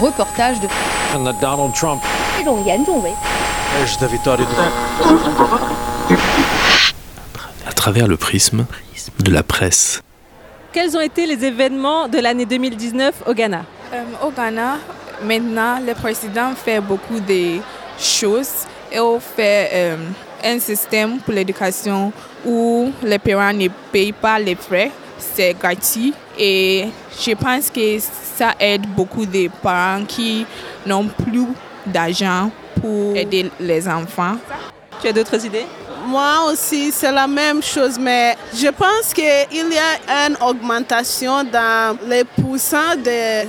Reportage de Donald Trump. À travers le prisme de la presse. Quels ont été les événements de l'année 2019 au Ghana? Euh, au Ghana, maintenant, le président fait beaucoup de choses. Et fait euh, un système pour l'éducation où les parents ne payent pas les frais. C'est gratuit. Et je pense que ça aide beaucoup de parents qui n'ont plus d'argent pour aider les enfants. Tu as d'autres idées? Moi aussi, c'est la même chose, mais je pense qu'il y a une augmentation dans les pourcents des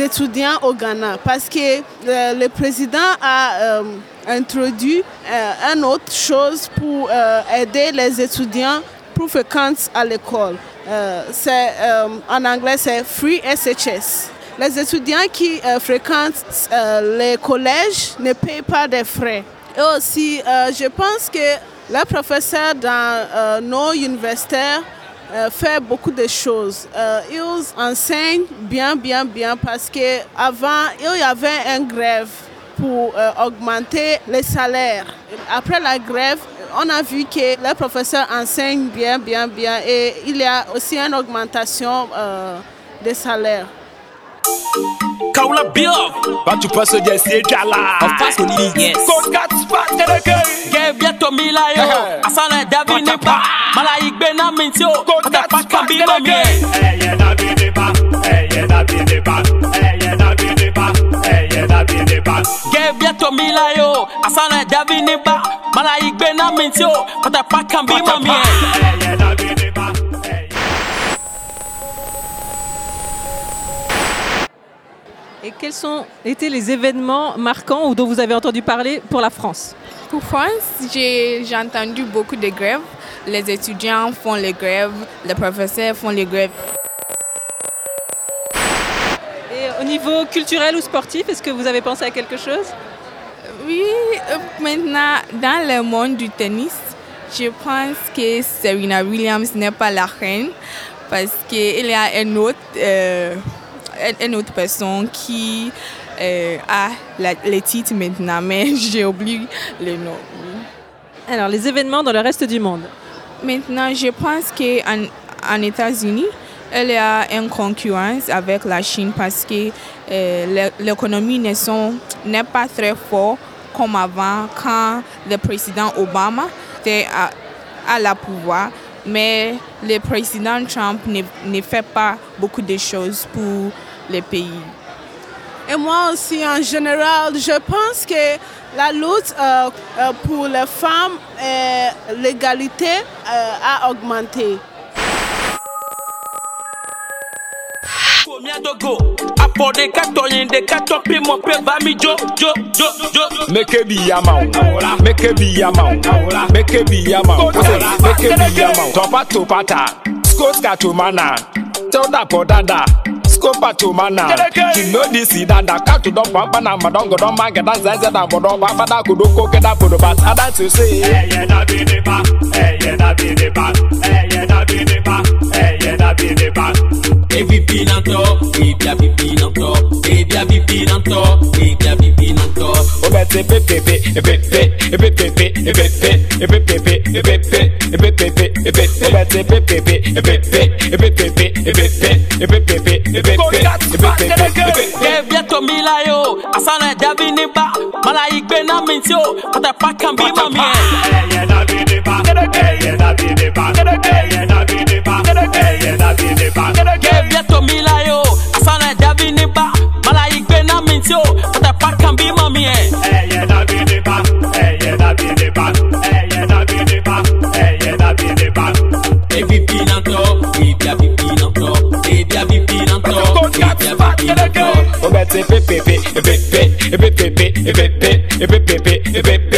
étudiants au Ghana parce que le, le président a euh, introduit euh, une autre chose pour euh, aider les étudiants pour fréquenter à l'école. Euh, c'est, euh, en anglais, c'est Free SHS. Les étudiants qui euh, fréquentent les collèges ne payent pas de frais. Et aussi, je pense que les professeurs dans nos universités euh, font beaucoup de choses. Ils enseignent bien, bien, bien parce qu'avant, il y avait une grève pour augmenter les salaires. Après la grève, on a vu que les professeurs enseignent bien, bien, bien et il y a aussi une augmentation euh, des salaires. Yo. Asana Mala igbe na minti e bi. Et quels sont été les événements marquants ou dont vous avez entendu parler pour la France? Pour France, j'ai entendu beaucoup de grèves. Les étudiants font les grèves, les professeurs font les grèves. Et au niveau culturel ou sportif, est-ce que vous avez pensé à quelque chose? Oui, euh, maintenant, dans le monde du tennis, je pense que Serena Williams n'est pas la reine parce qu'il y a une autre, euh, une- autre personne qui euh, a la- les titres maintenant, mais j'ai oublié le nom. Alors, les événements dans le reste du monde. Maintenant, je pense qu'en en États-Unis, y a une concurrence avec la Chine parce que euh, l'é- l'économie n'est pas très forte comme avant quand le président Obama était à, la pouvoir. Mais le président Trump ne, fait pas beaucoup de choses pour le pays. Et moi aussi, en général, je pense que la lutte euh, euh, pour les femmes et l'égalité a augmenté. Make it be a de make it be a va make it be a jo make it be a Meke bi to pata, Meke bi yama o Meke bi yama o Topa topata Skoska to mana Tonda po dada Skopa to mana You know this is dada Kato don pampa na madongo don mange Dan zeze da bodo Papa da kudo koke da podo But I like to say Hey yeah, that be the na bi yeah, that be the bi de yeah, that be the de ba yeah. Ebibi nan to Ebia bibi nan to Ebia bibi nan to Ebia bibi nan to Obete pepepe, epepe, epepepe, epepe, epepepe, epepe, epepepe, epepe. Obete pepepe, epepe, epepepe, epepe, epepepe, epepe, epepepe, epepe. Ke bientôt mila yo Asana David Nepa Mala igbe na minti o Ata paka bi mami e Eye na bi de ba, eye na bi de ba, Got your body in a go. Betty, pip, pip, pip, pip, pip, pip, pip, pip,